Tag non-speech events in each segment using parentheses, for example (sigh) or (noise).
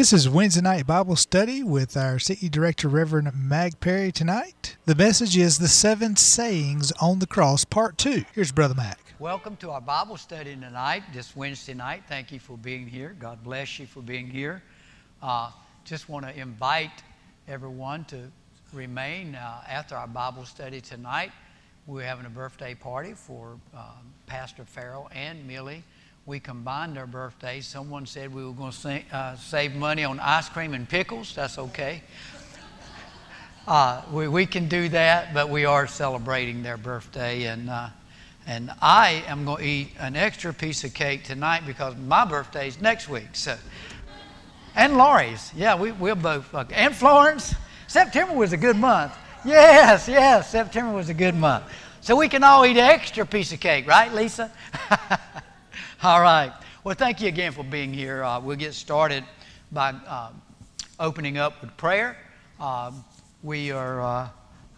This is Wednesday night Bible study with our city director, Reverend Mag Perry, tonight. The message is the seven sayings on the cross, part two. Here's Brother Mag. Welcome to our Bible study tonight, this Wednesday night. Thank you for being here. God bless you for being here. Uh, just want to invite everyone to remain uh, after our Bible study tonight. We're having a birthday party for uh, Pastor Farrell and Millie we combined our birthdays. Someone said we were going to uh, save money on ice cream and pickles. That's okay. Uh, we, we can do that, but we are celebrating their birthday. And, uh, and I am going to eat an extra piece of cake tonight because my birthday is next week. So, and Laurie's. Yeah, we, we'll both. And Florence. September was a good month. Yes, yes, September was a good month. So we can all eat an extra piece of cake, right, Lisa? (laughs) All right. Well, thank you again for being here. Uh, we'll get started by uh, opening up with prayer. Uh, we are uh,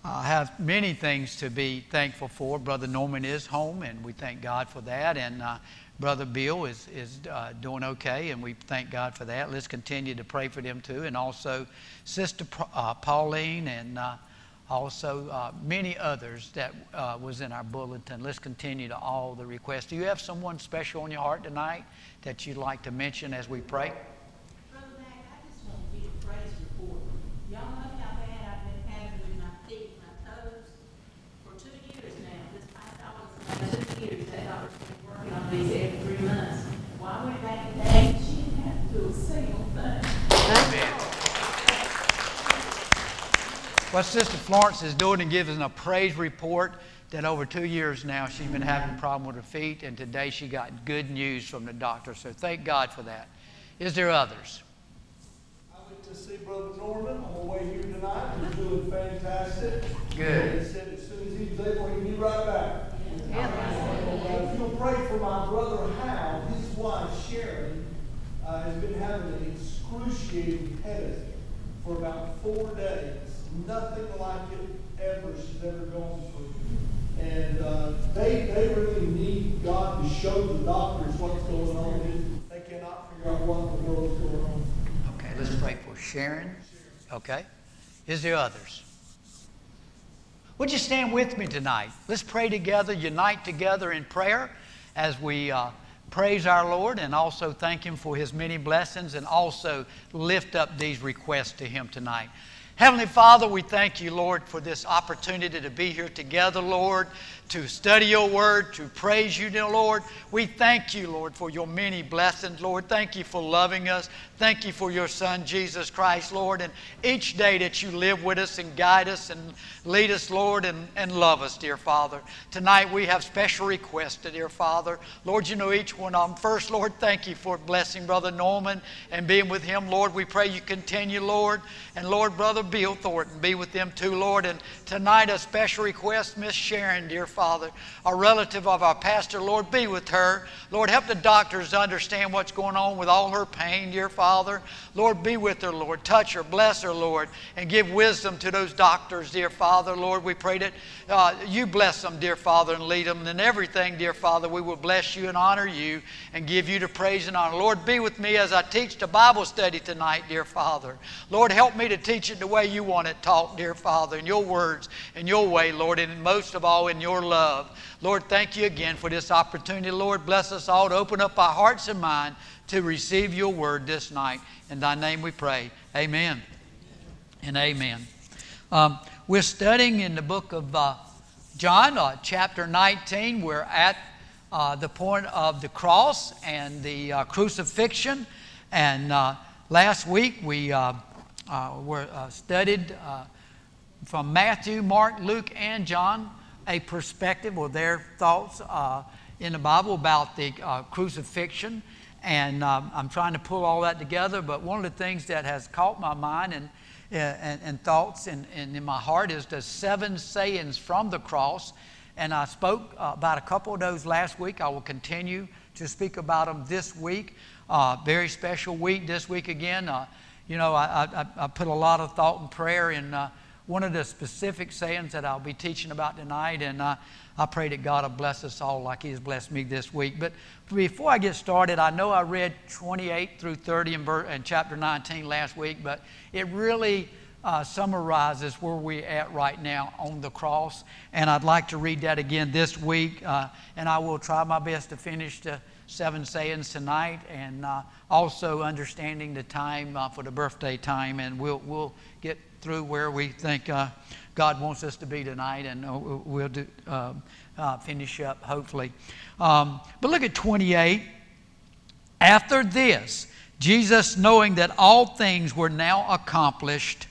uh, have many things to be thankful for. Brother Norman is home, and we thank God for that. And uh, Brother Bill is is doing okay, and we thank God for that. Let's continue to pray for them too, and also Sister Pauline and also uh, many others that uh, was in our bulletin. Let's continue to all the requests. Do you have someone special on your heart tonight that you'd like to mention as we pray? Brother Mac, I just want to give a praise report. Y'all know how bad I've been having with my feet, my toes, for two years now. This past, I was like two years that I was working on these every three months. Well, I went back today, she didn't have to do a single thing. Amen what Sister Florence is doing and giving a praise report that over two years now she's been having a problem with her feet, and today she got good news from the doctor. So thank God for that. Is there others? I went to see Brother Norman on the way here tonight. He's doing fantastic. Good. He said as soon as he was able, he'd be right back. Yeah. If you'll pray for my brother Hal, his wife Sharon uh, has been having an excruciating headache for about four days nothing like it ever she's ever gone through. And uh, they, they really need God to show the doctors what's going on. They cannot figure out what the world is going on. Okay, let's pray for Sharon. Okay. Is there others? Would you stand with me tonight? Let's pray together, unite together in prayer as we uh, praise our Lord and also thank Him for His many blessings and also lift up these requests to Him tonight. Heavenly Father, we thank you, Lord, for this opportunity to be here together, Lord, to study your word, to praise you, dear Lord. We thank you, Lord, for your many blessings, Lord. Thank you for loving us. Thank you for your Son, Jesus Christ, Lord. And each day that you live with us and guide us and lead us, Lord, and, and love us, dear Father. Tonight we have special requests, dear Father. Lord, you know each one of them. First, Lord, thank you for blessing Brother Norman and being with him, Lord. We pray you continue, Lord. And Lord, Brother Bill Thornton, be with them too, Lord. And tonight a special request, Miss Sharon, dear Father. Father, a relative of our pastor. Lord, be with her. Lord, help the doctors to understand what's going on with all her pain, dear Father. Lord, be with her, Lord. Touch her, bless her, Lord, and give wisdom to those doctors, dear Father. Lord, we pray that uh, you bless them, dear Father, and lead them. In everything, dear Father, we will bless you and honor you and give you the praise and honor. Lord, be with me as I teach the Bible study tonight, dear Father. Lord, help me to teach it the way you want it taught, dear Father, in your words, in your way, Lord, and most of all in your love. Lord, thank you again for this opportunity. Lord, bless us all to open up our hearts and mind to receive your word this night. In thy name we pray. Amen and amen. Um, we're studying in the book of uh, John, uh, chapter 19. We're at uh, the point of the cross and the uh, crucifixion. And uh, last week we uh, were studied from Matthew, Mark, Luke, and John a perspective or their thoughts uh, in the Bible about the uh, crucifixion. And um, I'm trying to pull all that together. But one of the things that has caught my mind and, uh, and, and, thoughts and, and in my heart is the seven sayings from the cross. And I spoke uh, about a couple of those last week. I will continue to speak about them this week. Uh, very special week this week again. Uh, you know, I, I, I, put a lot of thought and prayer in one of the specific sayings that I'll be teaching about tonight. And uh, I pray that God will bless us all like He has blessed me this week. But before I get started, I know I read 28 through 30 in, in chapter 19 last week, but it really uh, summarizes where we're at right now on the cross. And I'd like to read that again this week. Uh, and I will try my best to finish the seven sayings tonight and uh, also understanding the time uh, for the birthday time. And we'll, we'll get through where we think uh, God wants us to be tonight. And uh, we'll do, finish up, hopefully. Um, but look at 28. After this, Jesus, knowing that all things were now accomplished,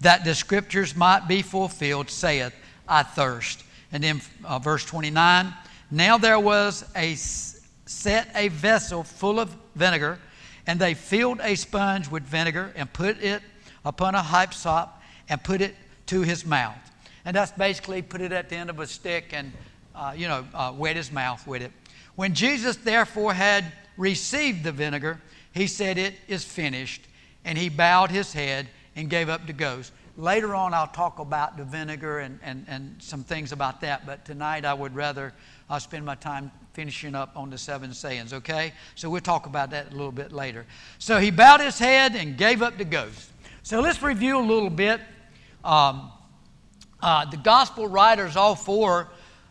that the scriptures might be fulfilled, saith, I thirst. And then uh, verse 29 Now there was a set a vessel full of vinegar, and they filled a sponge with vinegar and put it upon a hyssop and put it to his mouth. And that's basically put it at the end of a stick and, uh, you know, uh, wet his mouth with it. When Jesus therefore had received the vinegar, he said, It is finished. And he bowed his head and gave up the ghost. Later on, I'll talk about the vinegar and, and, and some things about that, but tonight I would rather uh, spend my time finishing up on the seven sayings, okay? So we'll talk about that a little bit later. So he bowed his head and gave up the ghost. So let's review a little bit. Um, uh, the gospel writers, all four,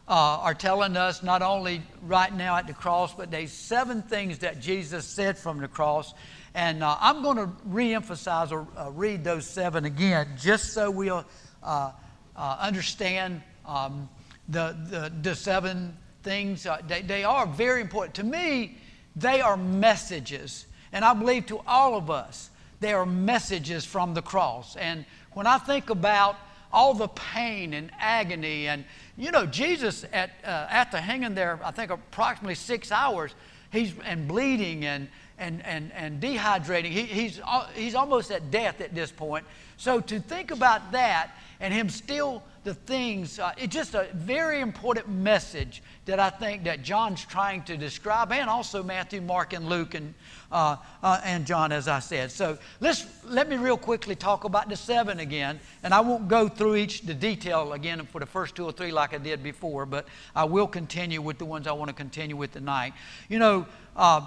uh, are telling us not only right now at the cross, but there's seven things that Jesus said from the cross and uh, I'm going to re-emphasize or uh, read those seven again, just so we'll uh, uh understand um, the, the, the, seven things. They, they are very important. To me, they are messages. And I believe to all of us, they are messages from the cross. And when I think about all the pain and agony, and you know, Jesus at, uh, after hanging there, I think approximately six hours, he's and bleeding and and, and, and dehydrating. He, he's, he's almost at death at this point. So to think about that and him still the things, uh, it's just a very important message that I think that John's trying to describe, and also Matthew, Mark, and Luke, and, uh, uh, and John, as I said. So let's, let me real quickly talk about the seven again, and I won't go through each the detail again for the first two or three like I did before, but I will continue with the ones I want to continue with tonight. You know, uh,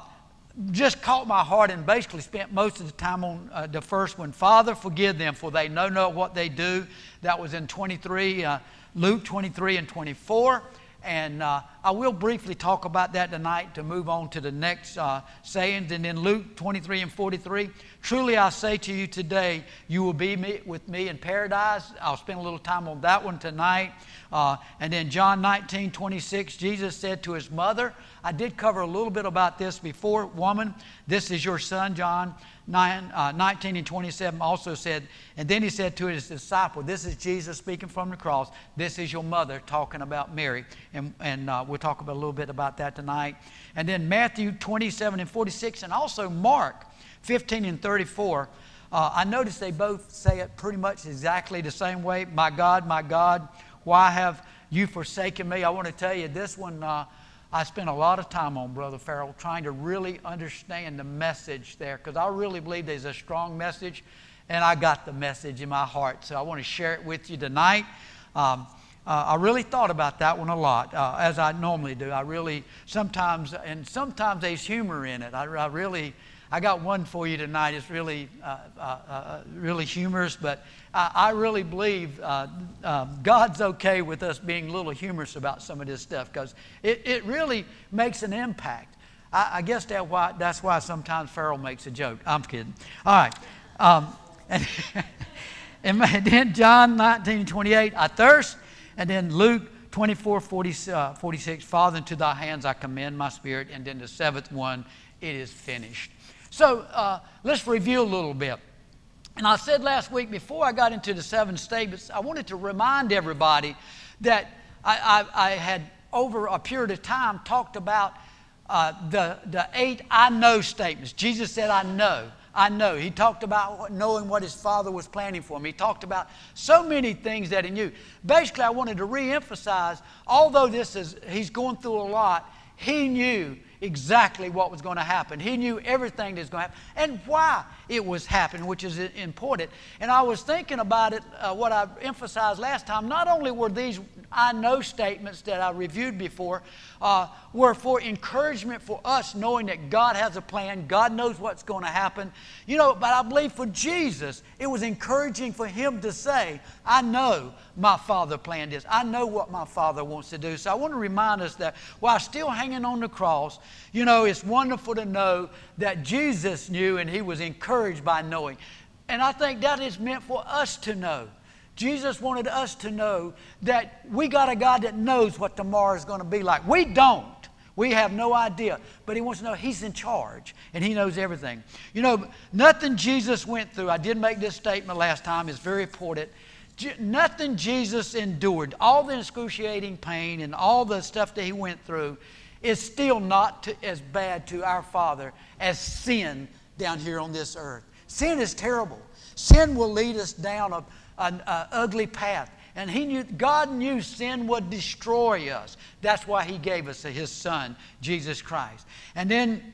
just caught my heart and basically spent most of the time on uh, the first one. Father, forgive them, for they know not what they do. That was in 23, uh, Luke 23 and 24. And uh, I will briefly talk about that tonight to move on to the next uh, sayings. And then Luke 23 and 43. Truly I say to you today, you will be with me in paradise. I'll spend a little time on that one tonight. Uh, and then John 19, 26, Jesus said to his mother, I did cover a little bit about this before. Woman, this is your son, John 9, uh, 19 and 27 also said, and then he said to his disciple, This is Jesus speaking from the cross. This is your mother talking about Mary. And, and uh, we'll talk about a little bit about that tonight. And then Matthew 27 and 46, and also Mark 15 and 34. Uh, I noticed they both say it pretty much exactly the same way. My God, my God, why have you forsaken me? I want to tell you, this one uh, I spent a lot of time on, Brother Farrell, trying to really understand the message there because I really believe there's a strong message, and I got the message in my heart. So I want to share it with you tonight. Um, uh, I really thought about that one a lot, uh, as I normally do. I really sometimes, and sometimes there's humor in it. I, I really I got one for you tonight. It's really, uh, uh, uh, really humorous, but I, I really believe uh, um, God's okay with us being a little humorous about some of this stuff because it, it really makes an impact. I, I guess that why, that's why sometimes Farrell makes a joke. I'm kidding. All right. Um, (laughs) and, and then John 19, 28, I thirst. And then Luke 24, 40, uh, 46, Father, into thy hands I commend my spirit. And then the seventh one, it is finished. So uh, let's review a little bit. And I said last week, before I got into the seven statements, I wanted to remind everybody that I, I, I had, over a period of time, talked about uh, the, the eight I know statements. Jesus said, I know. I know. He talked about knowing what his father was planning for him. He talked about so many things that he knew. Basically, I wanted to reemphasize, although this is, he's going through a lot, he knew exactly what was going to happen. He knew everything that was going to happen and why it was happening, which is important. And I was thinking about it, uh, what I emphasized last time. Not only were these I know statements that I reviewed before uh, were for encouragement for us, knowing that God has a plan, God knows what's going to happen. You know, but I believe for Jesus, it was encouraging for him to say, I know my Father planned this. I know what my Father wants to do. So I want to remind us that while still hanging on the cross, you know, it's wonderful to know that Jesus knew and he was encouraged by knowing. And I think that is meant for us to know. Jesus wanted us to know that we got a God that knows what tomorrow is going to be like. We don't. We have no idea. But He wants to know He's in charge and He knows everything. You know, nothing Jesus went through, I did make this statement last time, is very important. Nothing Jesus endured, all the excruciating pain and all the stuff that He went through, is still not to, as bad to our Father as sin down here on this earth. Sin is terrible. Sin will lead us down a, an ugly path. And he knew, God knew sin would destroy us. That's why he gave us his son, Jesus Christ. And then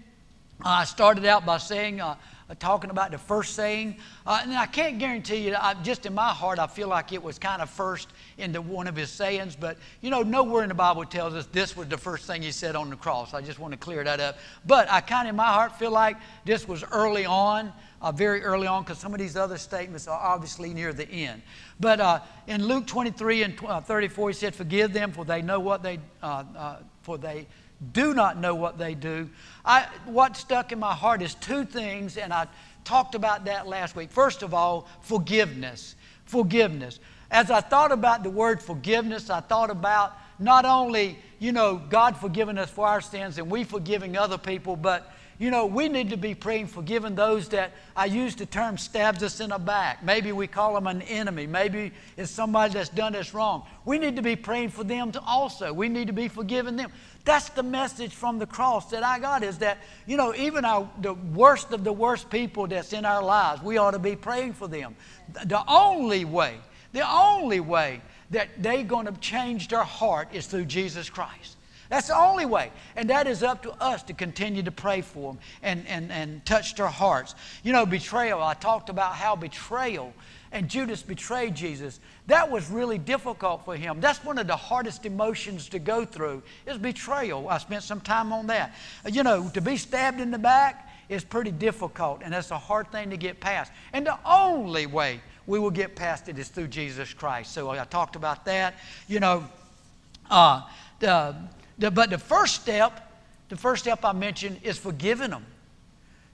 I started out by saying, uh, uh, talking about the first saying. Uh, and I can't guarantee you, I, just in my heart, I feel like it was kind of first into one of his sayings. But, you know, nowhere in the Bible tells us this was the first thing he said on the cross. I just want to clear that up. But I kind of, in my heart, feel like this was early on uh, very early on because some of these other statements are obviously near the end. But uh, in Luke 23 and uh, 34, he said, Forgive them, for they know what they, uh, uh, for they do not know what they do. I, what stuck in my heart is two things, and I talked about that last week. First of all, forgiveness. Forgiveness. As I thought about the word forgiveness, I thought about not only, you know, God forgiving us for our sins and we forgiving other people, but you know, we need to be praying, forgiving those that I use the term stabs us in the back. Maybe we call them an enemy. Maybe it's somebody that's done us wrong. We need to be praying for them to also. We need to be forgiving them. That's the message from the cross that I got is that, you know, even our, the worst of the worst people that's in our lives, we ought to be praying for them. The only way, the only way that they're going to change their heart is through Jesus Christ. That's the only way. And that is up to us to continue to pray for them and, and, and touch their hearts. You know, betrayal, I talked about how betrayal and Judas betrayed Jesus. That was really difficult for him. That's one of the hardest emotions to go through is betrayal. I spent some time on that. You know, to be stabbed in the back is pretty difficult, and that's a hard thing to get past. And the only way we will get past it is through Jesus Christ. So I talked about that. You know, uh, the but the first step, the first step I mentioned is forgiving them.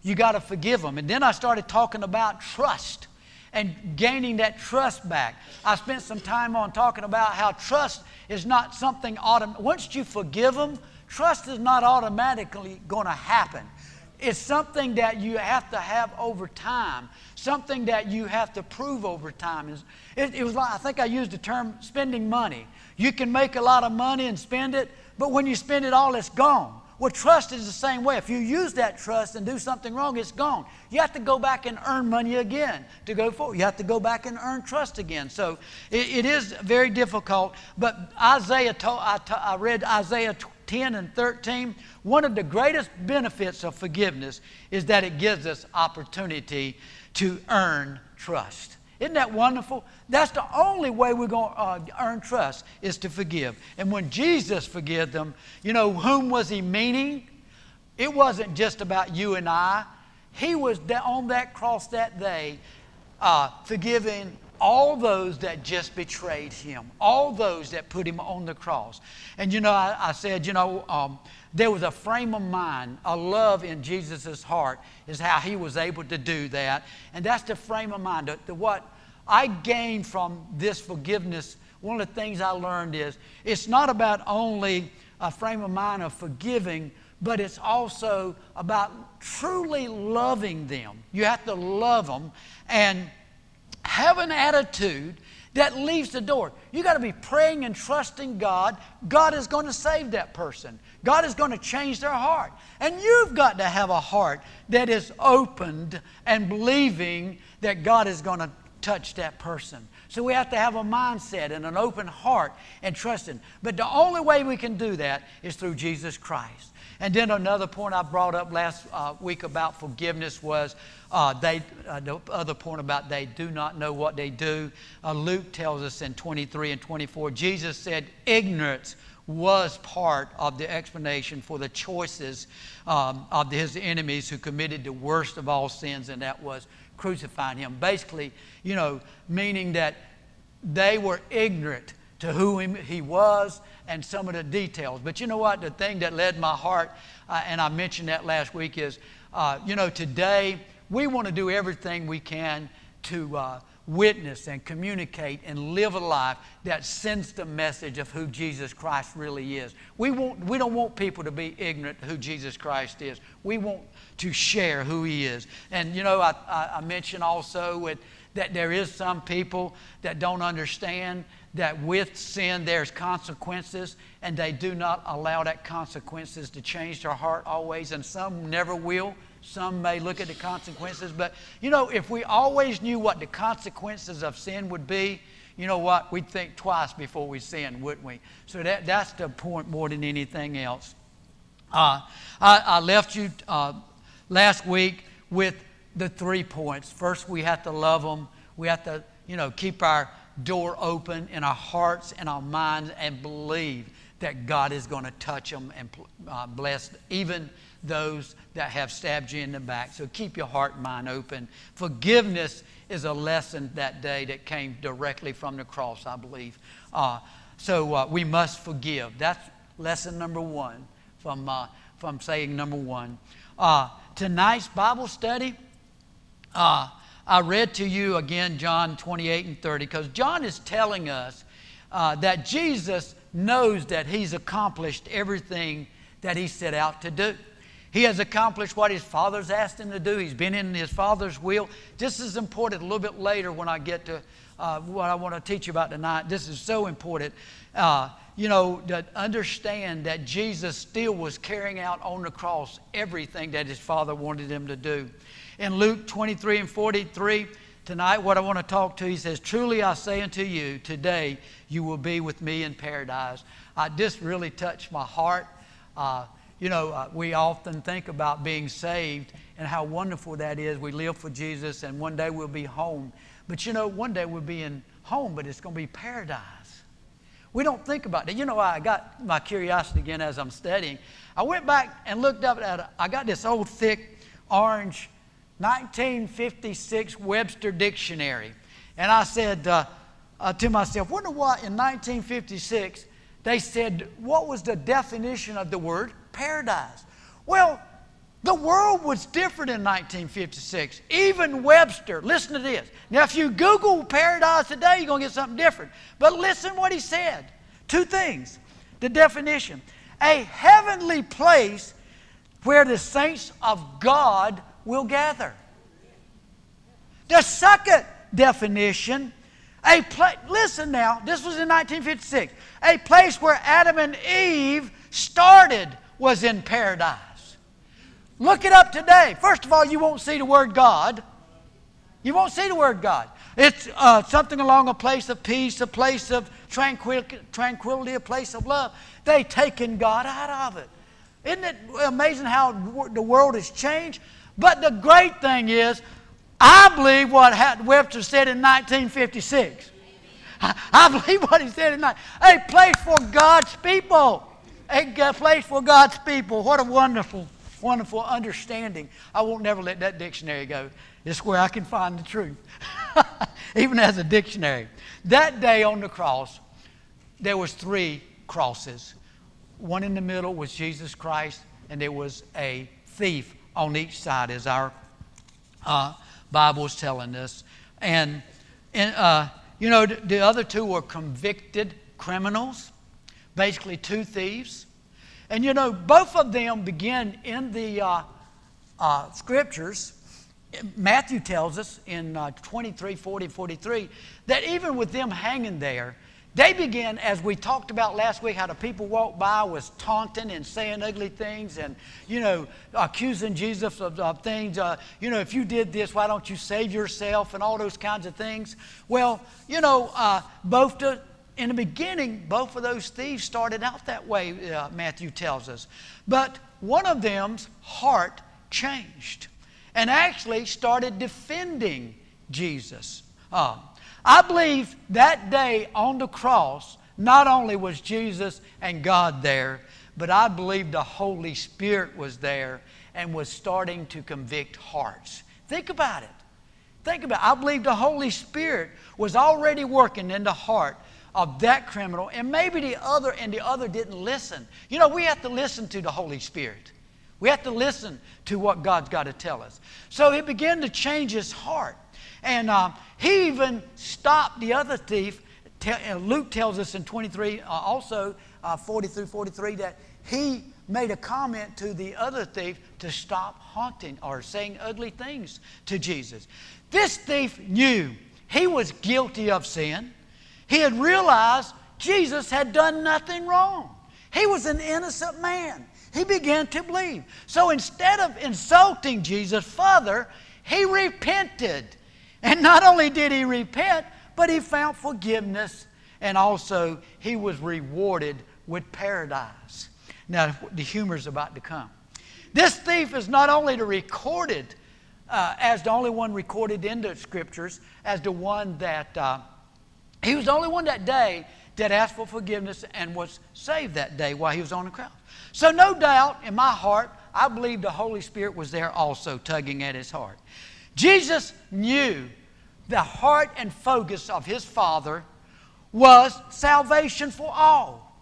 You got to forgive them. And then I started talking about trust and gaining that trust back. I spent some time on talking about how trust is not something automatic. Once you forgive them, trust is not automatically going to happen. It's something that you have to have over time, something that you have to prove over time. It was like, I think I used the term spending money. You can make a lot of money and spend it, but when you spend it all, it's gone. Well, trust is the same way. If you use that trust and do something wrong, it's gone. You have to go back and earn money again to go forward. You have to go back and earn trust again. So it, it is very difficult. But Isaiah, told, I, I read Isaiah 10 and 13. One of the greatest benefits of forgiveness is that it gives us opportunity to earn trust. Isn't that wonderful? That's the only way we're going to uh, earn trust is to forgive. And when Jesus forgave them, you know, whom was he meaning? It wasn't just about you and I. He was on that cross that day uh, forgiving all those that just betrayed him, all those that put him on the cross. And you know, I, I said, you know, um, there was a frame of mind, a love in Jesus' heart, is how he was able to do that. And that's the frame of mind. The, the, what I gained from this forgiveness, one of the things I learned is it's not about only a frame of mind of forgiving, but it's also about truly loving them. You have to love them and have an attitude that leaves the door. You got to be praying and trusting God. God is going to save that person. God is going to change their heart. And you've got to have a heart that is opened and believing that God is going to touch that person. So we have to have a mindset and an open heart and trusting. But the only way we can do that is through Jesus Christ. And then another point I brought up last uh, week about forgiveness was uh, they, uh, the other point about they do not know what they do. Uh, Luke tells us in 23 and 24, Jesus said, ignorance was part of the explanation for the choices um, of his enemies who committed the worst of all sins, and that was crucifying him. Basically, you know, meaning that they were ignorant to who he was and some of the details. But you know what? The thing that led my heart, uh, and I mentioned that last week, is uh, you know, today we want to do everything we can to uh, witness and communicate and live a life that sends the message of who Jesus Christ really is. We, want, we don't want people to be ignorant who Jesus Christ is. We want to share who He is. And you know, I, I, I mentioned also with, that there is some people that don't understand that with sin there's consequences and they do not allow that consequences to change their heart always and some never will some may look at the consequences, but you know, if we always knew what the consequences of sin would be, you know what? We'd think twice before we sin, wouldn't we? So that, that's the point more than anything else. Uh, I, I, left you uh, last week with the three points. First, we have to love them. We have to, you know, keep our door open in our hearts and our minds and believe that God is going to touch them and uh, bless even those that have stabbed you in the back. So keep your heart and mind open. Forgiveness is a lesson that day that came directly from the cross, I believe. Uh, so uh, we must forgive. That's lesson number one from, uh, from saying number one. Uh, tonight's Bible study, uh, I read to you again John 28 and 30 because John is telling us uh, that Jesus knows that he's accomplished everything that he set out to do. He has accomplished what his father's asked him to do. He's been in his father's will. This is important a little bit later when I get to uh, what I want to teach you about tonight. This is so important. Uh, you know, to understand that Jesus still was carrying out on the cross everything that his father wanted him to do. In Luke 23 and 43, tonight, what I want to talk to, he says, Truly I say unto you, today you will be with me in paradise. I just really touched my heart. Uh, you know, uh, we often think about being saved and how wonderful that is. We live for Jesus and one day we'll be home. But you know, one day we'll be in home, but it's going to be paradise. We don't think about that. You know, I got my curiosity again as I'm studying. I went back and looked up at, I got this old thick orange 1956 Webster Dictionary. And I said uh, uh, to myself, wonder what in 1956 they said, what was the definition of the word paradise. Well, the world was different in 1956. Even Webster, listen to this. Now, if you Google paradise today, you're going to get something different. But listen what he said. Two things. The definition a heavenly place where the saints of God will gather. The second definition, a place, listen now, this was in 1956, a place where Adam and Eve started was in paradise. Look it up today. First of all, you won't see the word God. You won't see the word God. It's uh, something along a place of peace, a place of tranquility, a place of love. They've taken God out of it. Isn't it amazing how the world has changed? But the great thing is, I believe what Webster said in 1956. (laughs) I believe what he said 19. A place for God's people a place for God's people. What a wonderful, wonderful understanding. I won't never let that dictionary go. It's where I can find the truth, (laughs) even as a dictionary. That day on the cross, there was three crosses. One in the middle was Jesus Christ, and there was a thief on each side, as our uh, Bible is telling us. And, and uh, you know, the other two were convicted criminals basically two thieves. And you know, both of them begin in the uh, uh, scriptures. Matthew tells us in uh, 23, 40, 43 that even with them hanging there, they began, as we talked about last week, how the people walked by was taunting and saying ugly things and, you know, accusing Jesus of, of things. Uh, you know, if you did this, why don't you save yourself and all those kinds of things. Well, you know, uh, both in the beginning, both of those thieves started out that way, uh, Matthew tells us. But one of them's heart changed and actually started defending Jesus. Uh, I believe that day on the cross, not only was Jesus and God there, but I believe the Holy Spirit was there and was starting to convict hearts. Think about it. Think about it. I believe the Holy Spirit was already working in the heart of that criminal, and maybe the other and the other didn't listen. You know, we have to listen to the Holy Spirit. We have to listen to what God's got to tell us. So it began to change his heart. And uh, he even stopped the other thief. Uh, Luke tells us in 23, uh, also uh, 40 through 43, that he made a comment to the other thief to stop haunting or saying ugly things to Jesus. This thief knew he was guilty of sin. He had realized Jesus had done nothing wrong. He was an innocent man. He began to believe. So instead of insulting Jesus further, he repented. And not only did he repent, but he found forgiveness and also he was rewarded with paradise. Now, the humor is about to come. This thief is not only recorded uh, as the only one recorded in the scriptures, as the one that uh, he was the only one that day that asked for forgiveness and was saved that day while he was on the cross. So, no doubt in my heart, I believe the Holy Spirit was there also tugging at his heart. Jesus knew the heart and focus of his Father was salvation for all.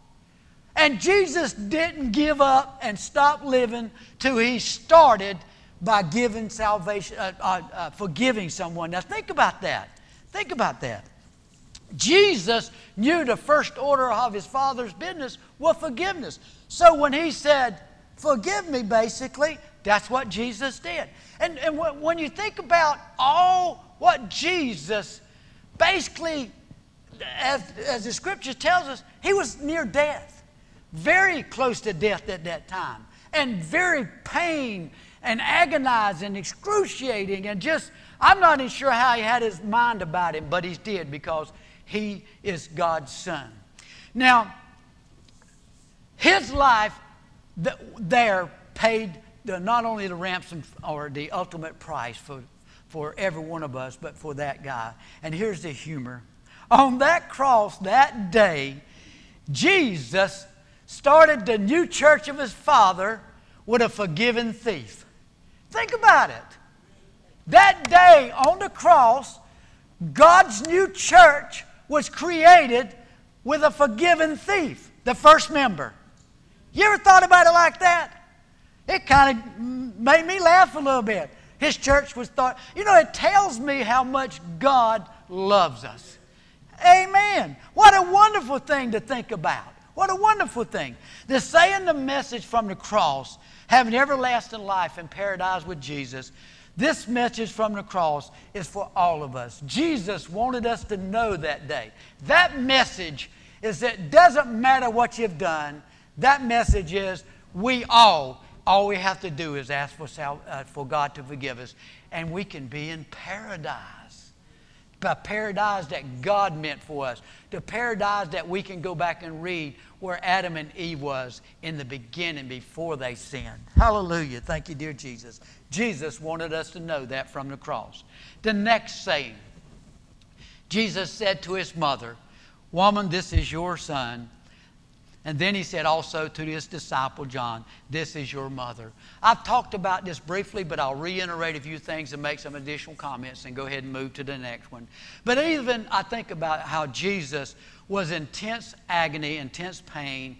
And Jesus didn't give up and stop living till he started by giving salvation, uh, uh, uh, forgiving someone. Now think about that. Think about that. Jesus knew the first order of his Father's business was forgiveness. So when he said, Forgive me, basically, that's what Jesus did. And, and when you think about all what Jesus basically, as, as the scripture tells us, he was near death, very close to death at that time, and very pain and agonizing, and excruciating, and just, I'm not even sure how he had his mind about him, but he did because he is God's son. Now, his life there paid the, not only the ransom or the ultimate price for for every one of us, but for that guy. And here's the humor. On that cross that day, Jesus started the new church of his father with a forgiven thief. Think about it. That day on the cross, God's new church was created with a forgiven thief, the first member. You ever thought about it like that? It kind of made me laugh a little bit. His church was thought, you know, it tells me how much God loves us. Amen. What a wonderful thing to think about. What a wonderful thing. The saying the message from the cross, having everlasting life in paradise with Jesus, this message from the cross is for all of us. Jesus wanted us to know that day. That message is that it doesn't matter what you've done, that message is we all all we have to do is ask for, sal- uh, for God to forgive us, and we can be in paradise. The paradise that God meant for us. The paradise that we can go back and read where Adam and Eve was in the beginning before they sinned. Hallelujah. Thank you, dear Jesus. Jesus wanted us to know that from the cross. The next saying Jesus said to his mother, Woman, this is your son. And then he said also to his disciple John, This is your mother. I've talked about this briefly, but I'll reiterate a few things and make some additional comments and go ahead and move to the next one. But even I think about how Jesus was intense agony, intense pain.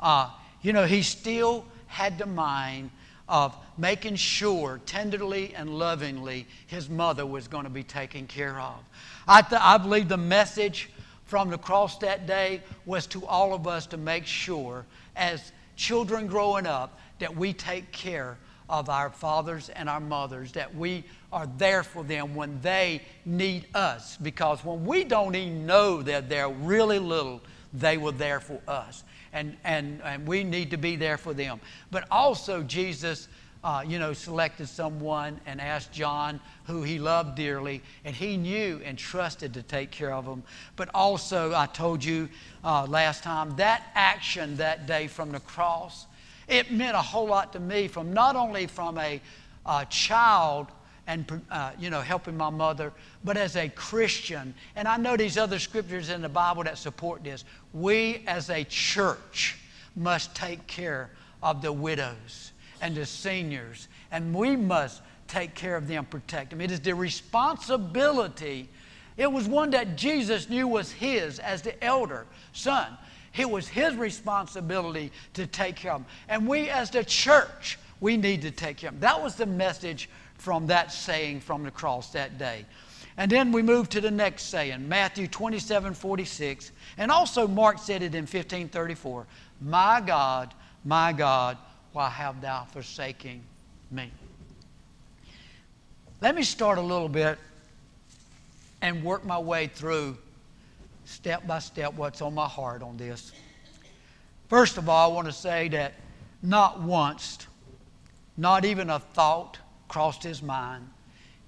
Uh, you know, he still had the mind of making sure tenderly and lovingly his mother was going to be taken care of. I, th- I believe the message from the cross that day was to all of us to make sure, as children growing up, that we take care of our fathers and our mothers, that we are there for them when they need us. Because when we don't even know that they're really little, they were there for us. And, and, and we need to be there for them. But also, Jesus uh, you know, selected someone and asked John, who he loved dearly, and he knew and trusted to take care of him. But also, I told you uh, last time, that action that day from the cross, it meant a whole lot to me from not only from a, a child and uh, you know helping my mother but as a christian. And i know these other scriptures in the bible that support this. We as a church must take care of the widows and the seniors, and we must take care of them, protect them. It is the responsibility. It was one that Jesus knew was his as the elder son. It was his responsibility to take care of them. And we, as the church, we need to take care of them. That was the message from that saying from the cross that day. And then we move to the next saying, Matthew 27 46. And also Mark said it in 1534 My God, my God, why have thou forsaken me? Let me start a little bit and work my way through step by step what's on my heart on this. First of all, I want to say that not once, not even a thought crossed his mind.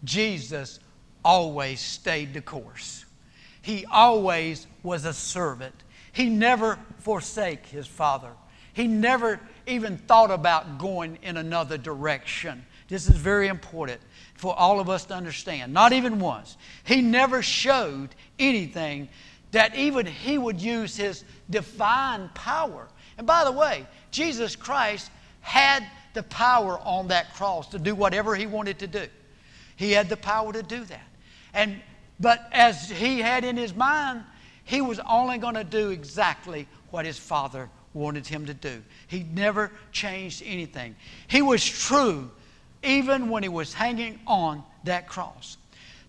Jesus always stayed the course. He always was a servant. He never forsake his father. He never even thought about going in another direction. This is very important for all of us to understand. Not even once. He never showed anything that even he would use his divine power. And by the way, Jesus Christ had the power on that cross to do whatever he wanted to do. He had the power to do that. And but as he had in his mind, he was only going to do exactly what his father wanted him to do. He never changed anything. He was true even when he was hanging on that cross.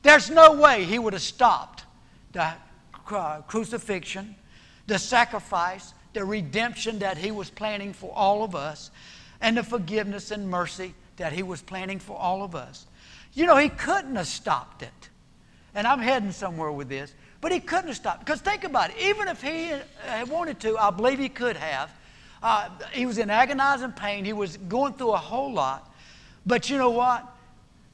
There's no way he would have stopped the crucifixion, the sacrifice, the redemption that he was planning for all of us, and the forgiveness and mercy that he was planning for all of us. You know, he couldn't have stopped it. And I'm heading somewhere with this. But he couldn't have stopped. Because think about it. Even if he had wanted to, I believe he could have. Uh, he was in agonizing pain. He was going through a whole lot. But you know what?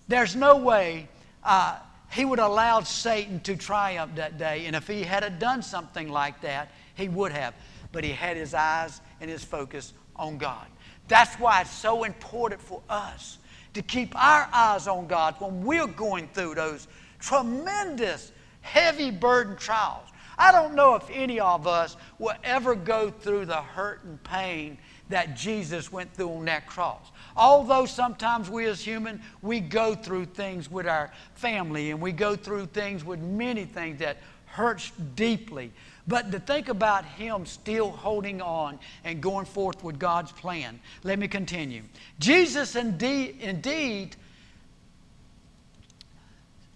There's no way uh, he would have allowed Satan to triumph that day. And if he had done something like that, he would have. But he had his eyes and his focus on God. That's why it's so important for us to keep our eyes on God when we're going through those tremendous heavy burden trials. I don't know if any of us will ever go through the hurt and pain that Jesus went through on that cross. Although sometimes we as human, we go through things with our family and we go through things with many things that hurts deeply. But to think about him still holding on and going forth with God's plan. Let me continue. Jesus indeed, indeed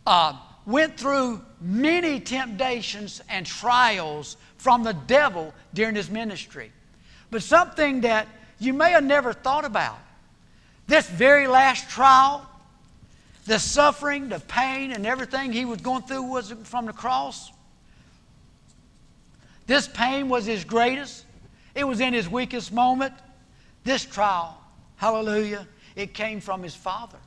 uh, went through many temptations and trials from the devil during his ministry. But something that you may have never thought about this very last trial, the suffering, the pain, and everything he was going through was from the cross. This pain was his greatest, it was in his weakest moment. This trial, hallelujah, it came from his Father.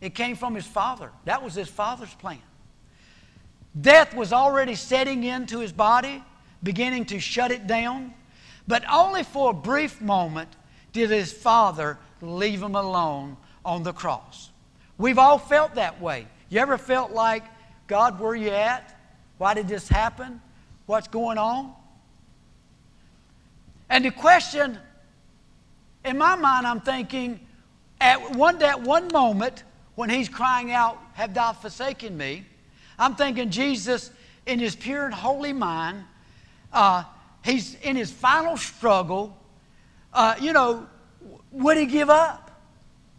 It came from his father. That was his father's plan. Death was already setting into his body, beginning to shut it down. But only for a brief moment did his father leave him alone on the cross. We've all felt that way. You ever felt like, God, where are you at? Why did this happen? What's going on? And the question, in my mind, I'm thinking, at one, that one moment, when he's crying out, Have thou forsaken me? I'm thinking Jesus, in his pure and holy mind, uh, he's in his final struggle. Uh, you know, would he give up?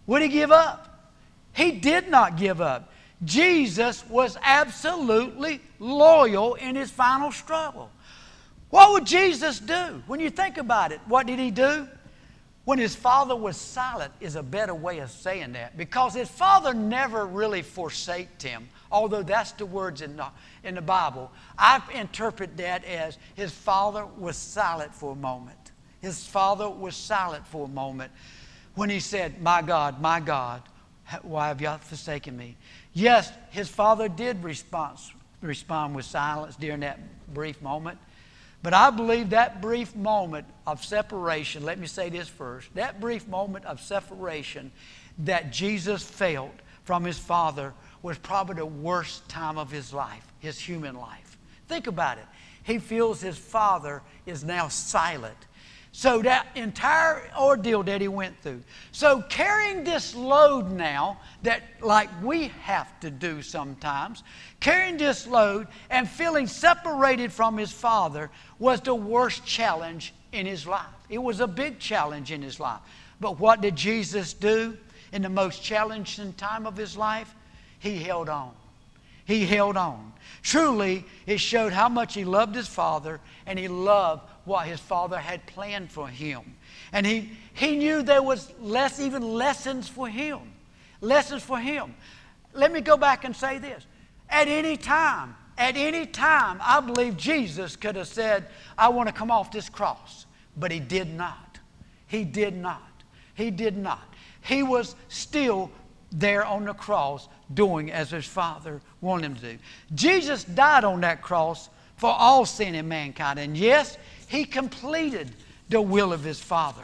Would he give up? He did not give up. Jesus was absolutely loyal in his final struggle. What would Jesus do? When you think about it, what did he do? When his father was silent is a better way of saying that because his father never really forsaked him, although that's the words in the, in the Bible. I interpret that as his father was silent for a moment. His father was silent for a moment when he said, My God, my God, why have you forsaken me? Yes, his father did respond, respond with silence during that brief moment. But I believe that brief moment of separation, let me say this first, that brief moment of separation that Jesus felt from his Father was probably the worst time of his life, his human life. Think about it. He feels his Father is now silent. So that entire ordeal that he went through. So carrying this load now, that like we have to do sometimes, carrying this load and feeling separated from his father was the worst challenge in his life. It was a big challenge in his life. But what did Jesus do in the most challenging time of his life? He held on. He held on. Truly, it showed how much he loved his father and he loved what his father had planned for him. And he, he knew there was less, even lessons for him. Lessons for him. Let me go back and say this. At any time, at any time, I believe Jesus could have said, I want to come off this cross. But he did not. He did not. He did not. He was still there on the cross doing as his Father wanted him to do. Jesus died on that cross for all sin in mankind. And yes, he completed the will of his Father.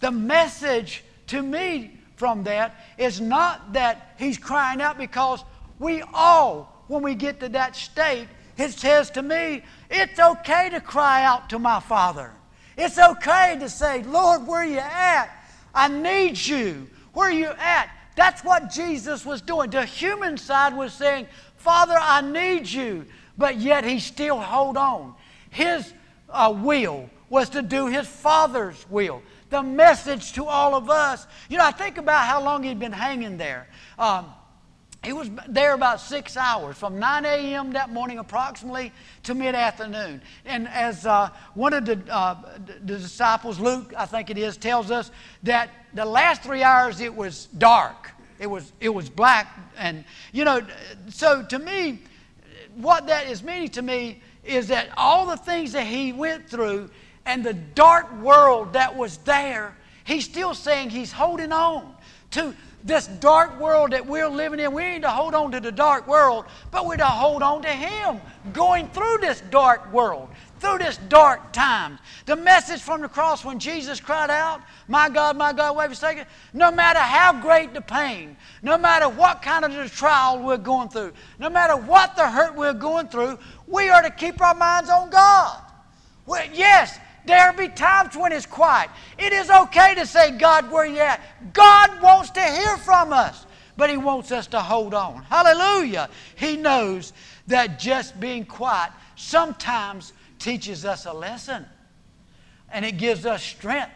The message to me from that is not that he's crying out because we all, when we get to that state, it says to me, it's okay to cry out to my Father. It's okay to say, Lord, where are you at? I need you. Where are you at? That's what Jesus was doing. The human side was saying, Father, I need you. But yet he still hold on. His uh, will was to do his Father's will. The message to all of us. You know, I think about how long he'd been hanging there. Um, he was there about six hours, from 9 a.m. that morning approximately to mid afternoon. And as uh, one of the, uh, the disciples, Luke, I think it is, tells us that the last three hours it was dark. It was, it was black. And, you know, so to me, what that is meaning to me is that all the things that he went through and the dark world that was there, he's still saying he's holding on to this dark world that we're living in. We need to hold on to the dark world, but we're to hold on to him going through this dark world through this dark time. The message from the cross when Jesus cried out, My God, my God, why have you? No matter how great the pain, no matter what kind of the trial we're going through, no matter what the hurt we're going through, we are to keep our minds on God. Well, yes, there be times when it's quiet. It is okay to say, God, where you at? God wants to hear from us, but He wants us to hold on. Hallelujah. He knows that just being quiet sometimes teaches us a lesson. And it gives us strength.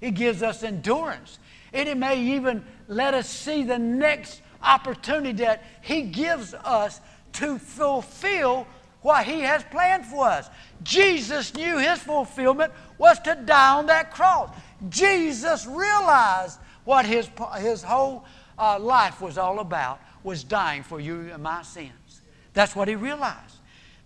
It gives us endurance. it may even let us see the next opportunity that He gives us to fulfill what He has planned for us. Jesus knew His fulfillment was to die on that cross. Jesus realized what His, his whole uh, life was all about was dying for you and my sins. That's what He realized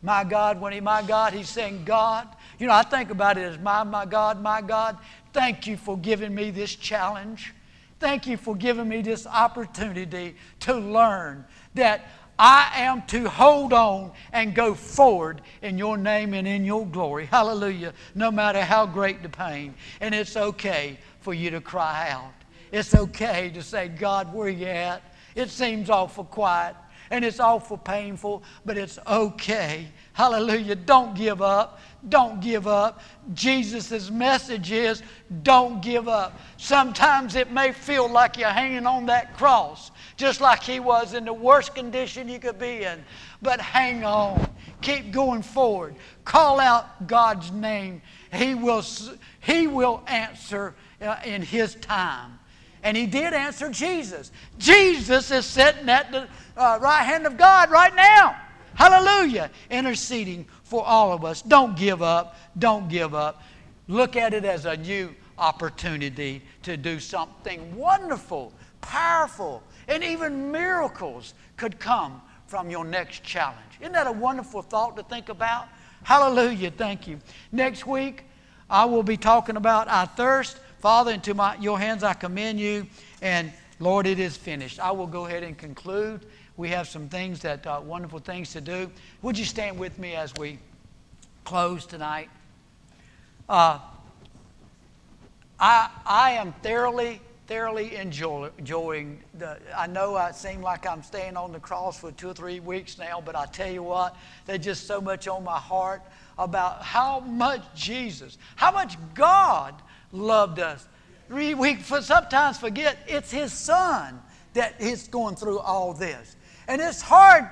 my God, when he, my God, he's saying, God, you know, I think about it as my, my God, my God, thank you for giving me this challenge. Thank you for giving me this opportunity to learn that I am to hold on and go forward in your name and in your glory. Hallelujah. No matter how great the pain. And it's okay for you to cry out. It's okay to say, God, where you at? It seems awful quiet and it's awful painful, but it's okay. Hallelujah. Don't give up. Don't give up. Jesus' message is don't give up. Sometimes it may feel like you're hanging on that cross, just like he was in the worst condition you could be in. But hang on. Keep going forward. Call out God's name. He will, he will answer uh, in His time. And He did answer Jesus. Jesus is sitting at the uh, right hand of God right now. Hallelujah. Interceding for all of us. Don't give up. Don't give up. Look at it as a new opportunity to do something wonderful, powerful, and even miracles could come from your next challenge. Isn't that a wonderful thought to think about? Hallelujah. Thank you. Next week, I will be talking about I thirst. Father, into my, your hands I commend you. And Lord, it is finished. I will go ahead and conclude. We have some things that, uh, wonderful things to do. Would you stand with me as we close tonight? Uh, I, I am thoroughly, thoroughly enjoy, enjoying the. I know I seem like I'm staying on the cross for two or three weeks now, but I tell you what, there's just so much on my heart about how much Jesus, how much God loved us. We, sometimes forget it's His Son that is going through all this. And it's hard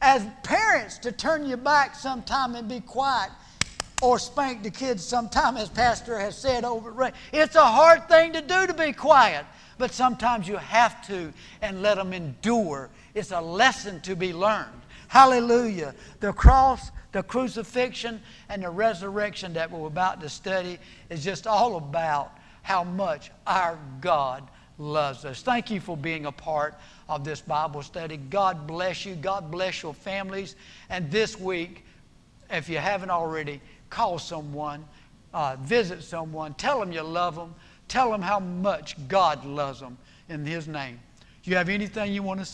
as parents to turn your back sometime and be quiet or spank the kids sometime, as Pastor has said over. It's a hard thing to do to be quiet, but sometimes you have to and let them endure. It's a lesson to be learned. Hallelujah. The cross, the crucifixion, and the resurrection that we're about to study is just all about how much our God loves us. Thank you for being a part of this Bible study. God bless you. God bless your families. And this week, if you haven't already, call someone, uh, visit someone, tell them you love them, tell them how much God loves them in His name. Do you have anything you want to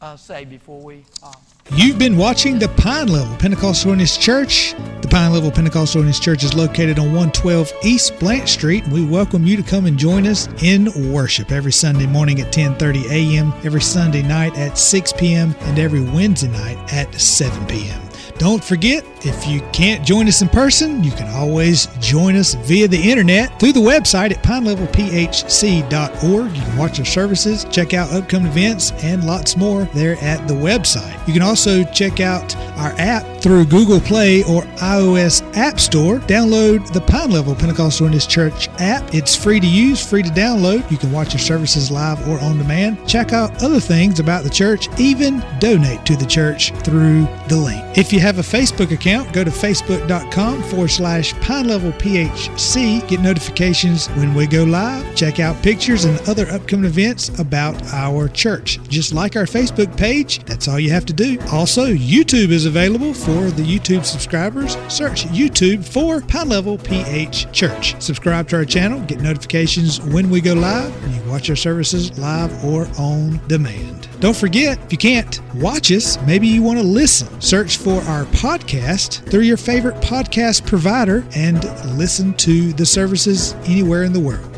uh, say before we? Uh, You've been watching the Pine Level Pentecostal Holiness Church. The Pine Level Pentecostal Holiness Church is located on 112 East Blanche Street. and We welcome you to come and join us in worship every Sunday morning at 10:30 a.m., every Sunday night at 6 p.m., and every Wednesday night at 7 p.m. Don't forget, if you can't join us in person, you can always join us via the internet through the website at pinelevelphc.org. You can watch our services, check out upcoming events, and lots more there at the website. You can also check out our app through Google Play or iOS App Store. Download the Pine Level Pentecostal Holiness Church app. It's free to use, free to download. You can watch our services live or on demand. Check out other things about the church, even donate to the church through the link. If you have a Facebook account, go to facebook.com forward slash Pine Level PHC. Get notifications when we go live. Check out pictures and other upcoming events about our church. Just like our Facebook page, that's all you have to do. Also, YouTube is available for the YouTube subscribers. Search YouTube for Pine Level PH Church. Subscribe to our channel, get notifications when we go live, and you watch our services live or on demand. Don't forget, if you can't watch us, maybe you want to listen. Search for our podcast through your favorite podcast provider and listen to the services anywhere in the world.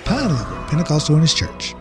Pine Level Pentecostal Holiness Church.